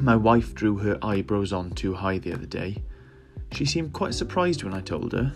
My wife drew her eyebrows on too high the other day. She seemed quite surprised when I told her,